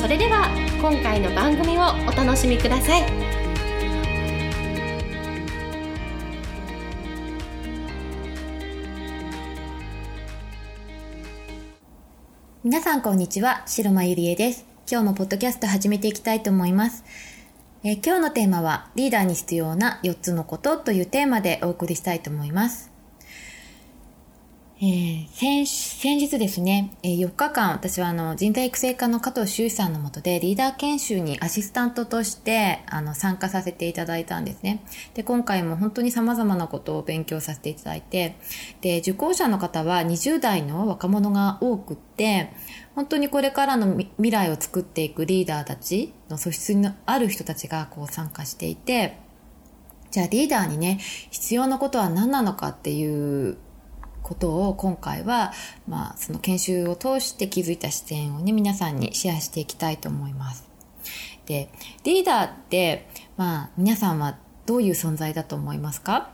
それでは今回の番組をお楽しみください。皆さんこんにちは白間ゆりえです。今日もポッドキャスト始めていきたいと思います。え今日のテーマはリーダーに必要な4つのことというテーマでお送りしたいと思います。えー、先先日ですね、えー、4日間私はあの人材育成課の加藤修さんのもとでリーダー研修にアシスタントとしてあの参加させていただいたんですね。で、今回も本当に様々なことを勉強させていただいて、で、受講者の方は20代の若者が多くって、本当にこれからの未来を作っていくリーダーたちの素質のある人たちがこう参加していて、じゃあリーダーにね、必要なことは何なのかっていうことを今回は、まあ、その研修を通して気づいた視点をね、皆さんにシェアしていきたいと思います。で、リーダーって、まあ、皆さんはどういう存在だと思いますか？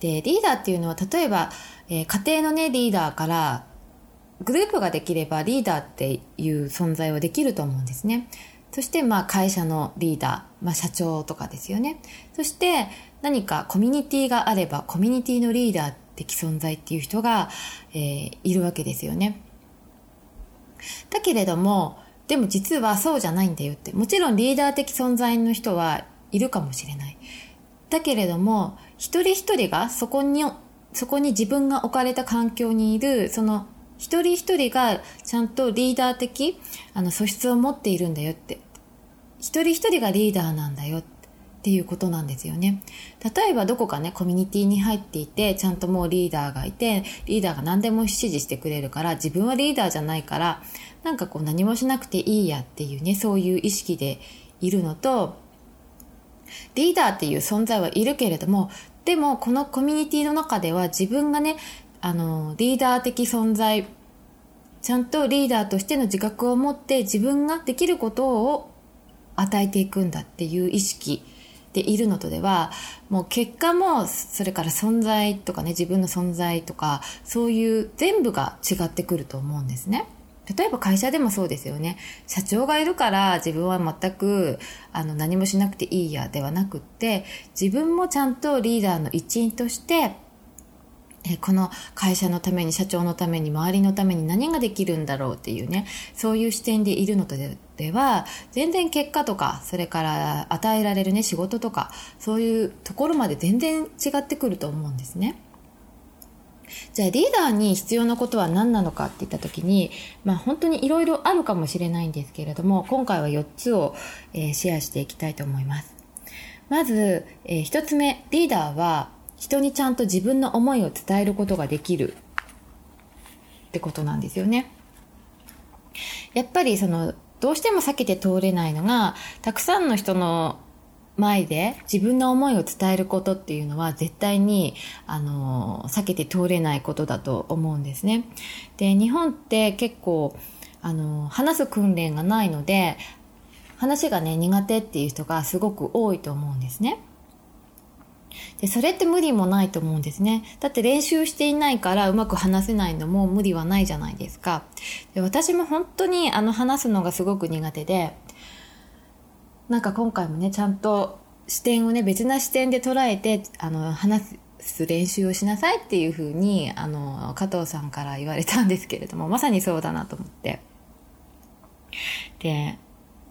で、リーダーっていうのは、例えば、えー、家庭のね、リーダーから、グループができればリーダーっていう存在はできると思うんですね。そして、まあ、会社のリーダー、まあ、社長とかですよね。そして、何かコミュニティがあれば、コミュニティのリーダーっ的存在っていう人が、えー、いるわけですよね。だけれども、でも実はそうじゃないんだよって。もちろんリーダー的存在の人はいるかもしれない。だけれども、一人一人がそこに、そこに自分が置かれた環境にいる、その一人一人がちゃんとリーダー的あの素質を持っているんだよって。一人一人がリーダーなんだよって。っていうことなんですよね。例えばどこかね、コミュニティに入っていて、ちゃんともうリーダーがいて、リーダーが何でも指示してくれるから、自分はリーダーじゃないから、なんかこう何もしなくていいやっていうね、そういう意識でいるのと、リーダーっていう存在はいるけれども、でもこのコミュニティの中では自分がね、あの、リーダー的存在、ちゃんとリーダーとしての自覚を持って自分ができることを与えていくんだっていう意識ているのとではもう結果もそれから存在とかね自分の存在とかそういう全部が違ってくると思うんですね。例えば会社でもそうですよね。社長がいるから自分は全くあの何もしなくていいやではなくって自分もちゃんとリーダーの一員としてえこの会社のために社長のために周りのために何ができるんだろうっていうねそういう視点でいるのとででは全然結果とかそれから与えられるね仕事とかそういうところまで全然違ってくると思うんですね。じゃあリーダーに必要なことは何なのかって言った時に、まあ本当にいろいろあるかもしれないんですけれども、今回は4つを、え、シェアしていきたいと思います。まず、えー、1つ目、リーダーは人にちゃんと自分の思いを伝えることができるってことなんですよね。やっぱりその、どうしても避けて通れないのが、たくさんの人の前で自分の思いを伝えることっていうのは絶対に、あの、避けて通れないことだと思うんですね。で、日本って結構、あの、話す訓練がないので、話がね、苦手っていう人がすごく多いと思うんですね。で、それって無理もないと思うんですね。だって練習していないからうまく話せないのも無理はないじゃないですか。で私も本当にあの話すのがすごく苦手で、なんか今回もね、ちゃんと視点をね、別な視点で捉えて、あの、話す練習をしなさいっていうふうに、あの、加藤さんから言われたんですけれども、まさにそうだなと思って。で、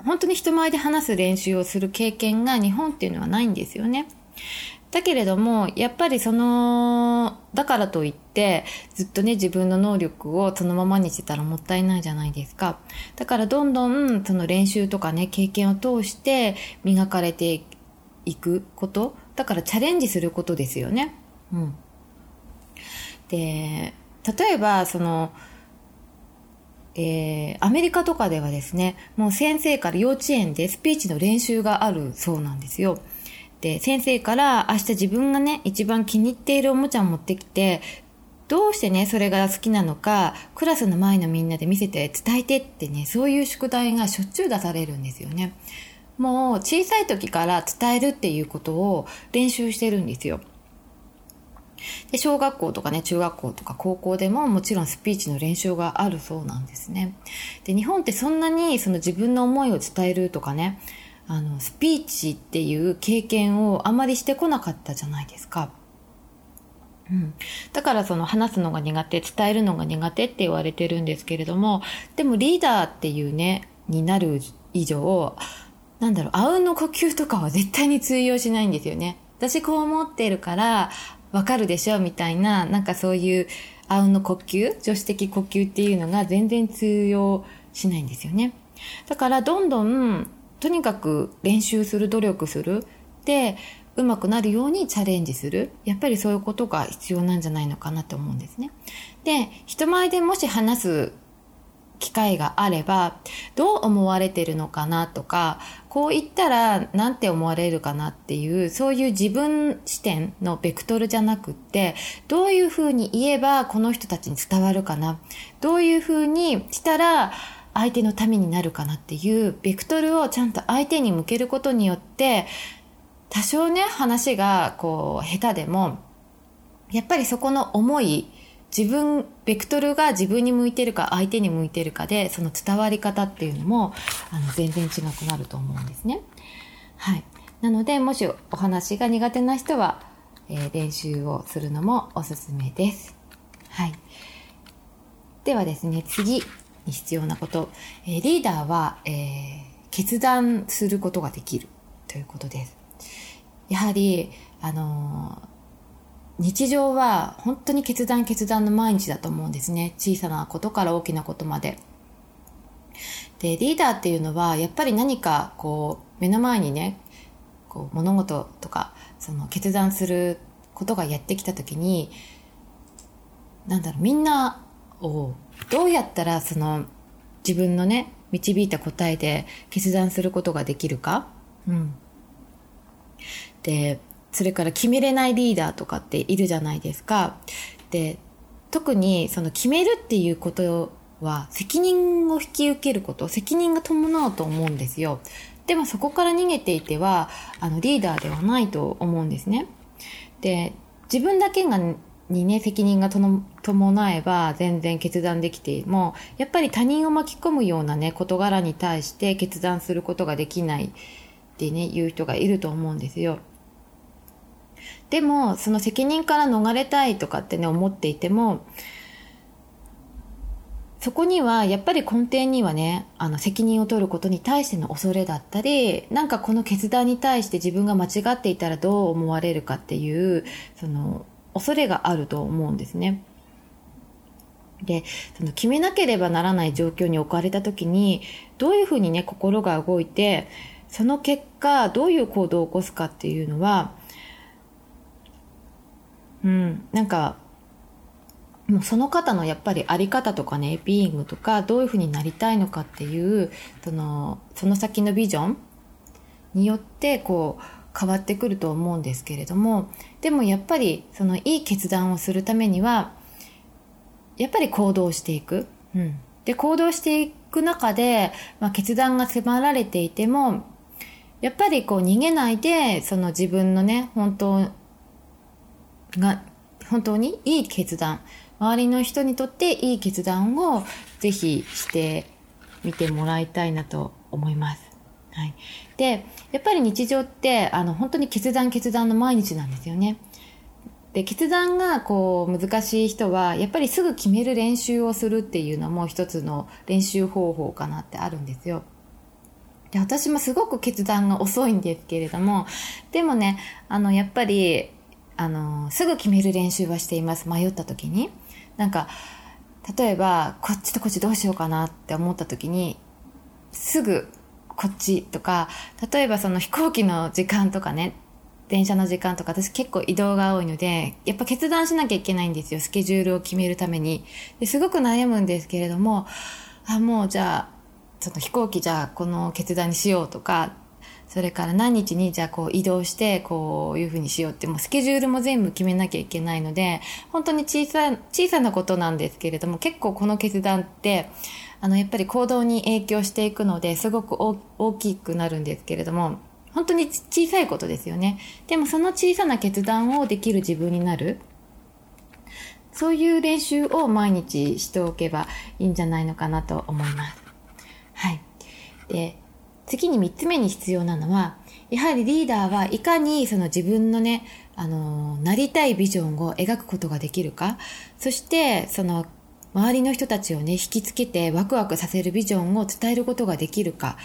本当に人前で話す練習をする経験が日本っていうのはないんですよね。だけれども、やっぱりその、だからといって、ずっとね、自分の能力をそのままにしてたらもったいないじゃないですか。だからどんどん、その練習とかね、経験を通して磨かれていくこと。だからチャレンジすることですよね。うん。で、例えば、その、えー、アメリカとかではですね、もう先生から幼稚園でスピーチの練習があるそうなんですよ。で、先生から明日自分がね、一番気に入っているおもちゃを持ってきて、どうしてね、それが好きなのか、クラスの前のみんなで見せて伝えてってね、そういう宿題がしょっちゅう出されるんですよね。もう小さい時から伝えるっていうことを練習してるんですよ。で小学校とかね中学校とか高校でももちろんスピーチの練習があるそうなんですねで日本ってそんなにその自分の思いを伝えるとかねあのスピーチっていう経験をあまりしてこなかったじゃないですか。うん、だからその話すのが苦手伝えるのが苦手って言われてるんですけれどもでもリーダーっていうねになる以上なんだろうあうんの呼吸とかは絶対に通用しないんですよね。私こう思ってるからわかるでしょみたいな、なんかそういうあうんの呼吸、助手的呼吸っていうのが全然通用しないんですよね。だからどんどん、とにかく練習する、努力する。で、うまくなるようにチャレンジする。やっぱりそういうことが必要なんじゃないのかなと思うんですね。で、人前でもし話す機会があればどう思われてるのかなとかこう言ったら何て思われるかなっていうそういう自分視点のベクトルじゃなくってどういうふうに言えばこの人たちに伝わるかなどういうふうにしたら相手のためになるかなっていうベクトルをちゃんと相手に向けることによって多少ね話がこう下手でもやっぱりそこの思い自分、ベクトルが自分に向いてるか相手に向いてるかで、その伝わり方っていうのも、あの、全然違くなると思うんですね。はい。なので、もしお話が苦手な人は、えー、練習をするのもおすすめです。はい。ではですね、次に必要なこと。えー、リーダーは、えー、決断することができるということです。やはり、あのー日常は本当に決断決断の毎日だと思うんですね。小さなことから大きなことまで。で、リーダーっていうのは、やっぱり何かこう、目の前にね、こう、物事とか、その決断することがやってきた時に、なんだろう、みんなをどうやったらその自分のね、導いた答えで決断することができるか？うん。で、それから決めれないリーダーとかっているじゃないですか。で、特にその決めるっていうことは責任を引き受けること、責任が伴うと思うんですよ。でもそこから逃げていては、あのリーダーではないと思うんですね。で、自分だけがにね、責任が伴えば全然決断できても、やっぱり他人を巻き込むようなね、事柄に対して決断することができないってね、言う人がいると思うんですよ。でも、その責任から逃れたいとかってね、思っていても、そこにはやっぱり根底にはね、あの責任を取ることに対しての恐れだったり、なんかこの決断に対して自分が間違っていたらどう思われるかっていう、その恐れがあると思うんですね。で、その決めなければならない状況に置かれた時に、どういうふうにね、心が動いて、その結果、どういう行動を起こすかっていうのは、うん、なんか、もうその方のやっぱりあり方とかね、ビーイングとか、どういうふうになりたいのかっていう、その、その先のビジョンによって、こう、変わってくると思うんですけれども、でもやっぱり、そのいい決断をするためには、やっぱり行動していく。うん。で、行動していく中で、まあ、決断が迫られていても、やっぱりこう逃げないで、その自分のね、本当が本当にいい決断周りの人にとっていい決断をぜひしてみてもらいたいなと思います。はい。で、やっぱり日常って、あの、本当に決断決断の毎日なんですよね。で、決断がこう難しい人は、やっぱりすぐ決める練習をするっていうのも一つの練習方法かなってあるんですよ。で、私もすごく決断が遅いんですけれども、でもね、あの、やっぱりあの、すぐ決める練習はしています。迷った時に。なんか、例えば、こっちとこっちどうしようかなって思った時に、すぐこっちとか、例えばその飛行機の時間とかね、電車の時間とか、私結構移動が多いので、やっぱ決断しなきゃいけないんですよ。スケジュールを決めるために。ですごく悩むんですけれども、あもうじゃあその飛行機じゃあこの決断にしようとかそれから何日にじゃあこう移動してこういうふうにしようってもうスケジュールも全部決めなきゃいけないので本当に小さ小さなことなんですけれども結構この決断ってあのやっぱり行動に影響していくのですごく大きくなるんですけれども本当に小さいことですよねでもその小さな決断をできる自分になるそういう練習を毎日しておけばいいんじゃないのかなと思います。はい。で、次に3つ目に必要なのは、やはりリーダーはいかにその自分のね、あの、なりたいビジョンを描くことができるか、そしてその周りの人たちをね、引きつけてワクワクさせるビジョンを伝えることができるか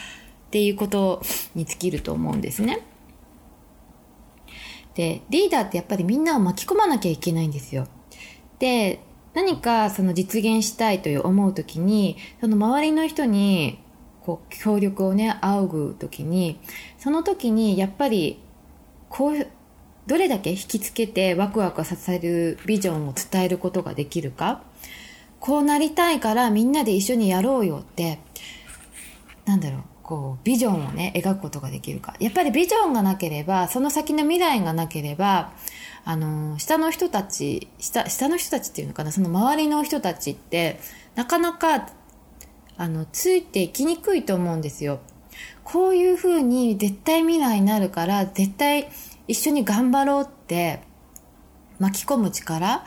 っていうことに尽きると思うんですね。で、リーダーってやっぱりみんなを巻き込まなきゃいけないんですよ。で、何かその実現したいという思うときに、その周りの人にこう協力をね、仰ぐときに、その時にやっぱりこう、どれだけ引きつけてワクワクさせるビジョンを伝えることができるか、こうなりたいからみんなで一緒にやろうよって、なんだろう、こう、ビジョンをね、描くことができるか。やっぱりビジョンがなければ、その先の未来がなければ、あの、下の人たち、下、下の人たちっていうのかな、その周りの人たちって、なかなか、あの、ついていきにくいと思うんですよ。こういうふうに絶対未来になるから、絶対一緒に頑張ろうって、巻き込む力、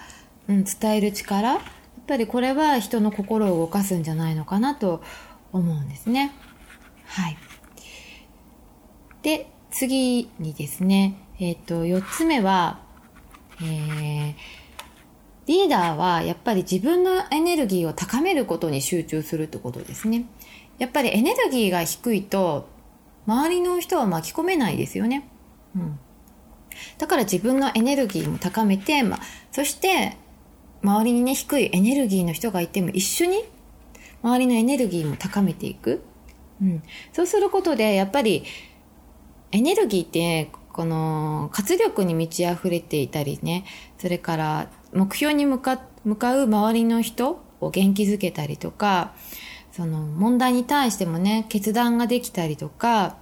うん、伝える力、ぱりこれは人の心を動かすんじゃないのかなと思うんですね。はい。で、次にですね、えっ、ー、と、4つ目は、えー、リーダーはやっぱり自分のエネルギーを高めることに集中するってことですね。やっぱりエネルギーが低いと、周りの人は巻き込めないですよね。うん。だから自分のエネルギーも高めて、まあ、そして、周りにね、低いエネルギーの人がいても一緒に、周りのエネルギーも高めていく。うん。そうすることで、やっぱり、エネルギーって、この活力に満ち溢れていたりね、それから目標に向か向かう周りの人を元気づけたりとか、その問題に対してもね、決断ができたりとか、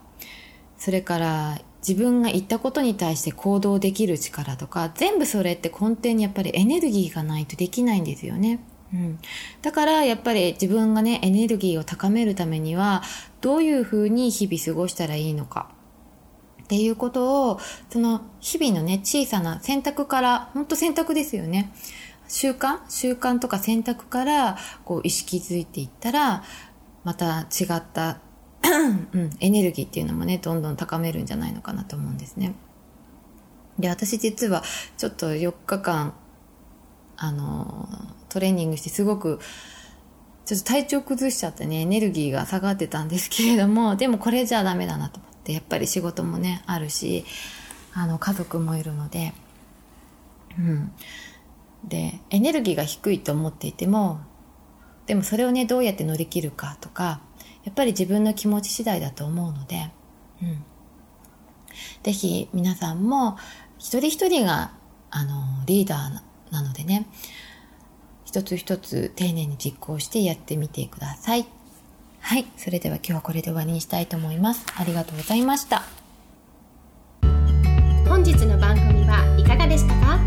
それから自分が言ったことに対して行動できる力とか、全部それって根底にやっぱりエネルギーがないとできないんですよね。うん、だからやっぱり自分がねエネルギーを高めるためにはどういうふうに日々過ごしたらいいのかっていうことを、その日々のね、小さな選択から、ほんと選択ですよね。習慣？習慣とか選択から、こう意識づいていったら、また違ったうん、エネルギーっていうのもね、どんどん高めるんじゃないのかなと思うんですね。で、私実はちょっと4日間、あの、トレーニングしてすごく、ちょっと体調崩しちゃってね、エネルギーが下がってたんですけれども、でもこれじゃダメだなと思ってやっぱり仕事もねあるしあの家族もいるのでうん。でエネルギーが低いと思っていてもでもそれをねどうやって乗り切るかとかやっぱり自分の気持ち次第だと思うので、うん、ぜひ皆さんも一人一人があのリーダーなのでね一つ一つ丁寧に実行してやってみてください。はい。それでは今日はこれで終わりにしたいと思います。ありがとうございました。本日の番組はいかがでしたか？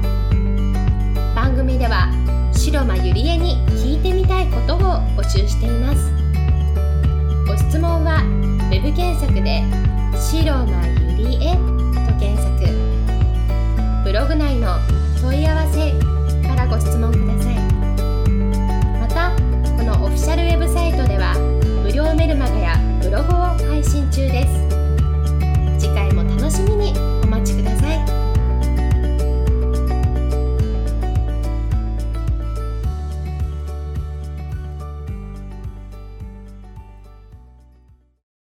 番組では白間ゆりえに聞いてみたいことを募集しています。ご質問は web 検索で白間ゆりえ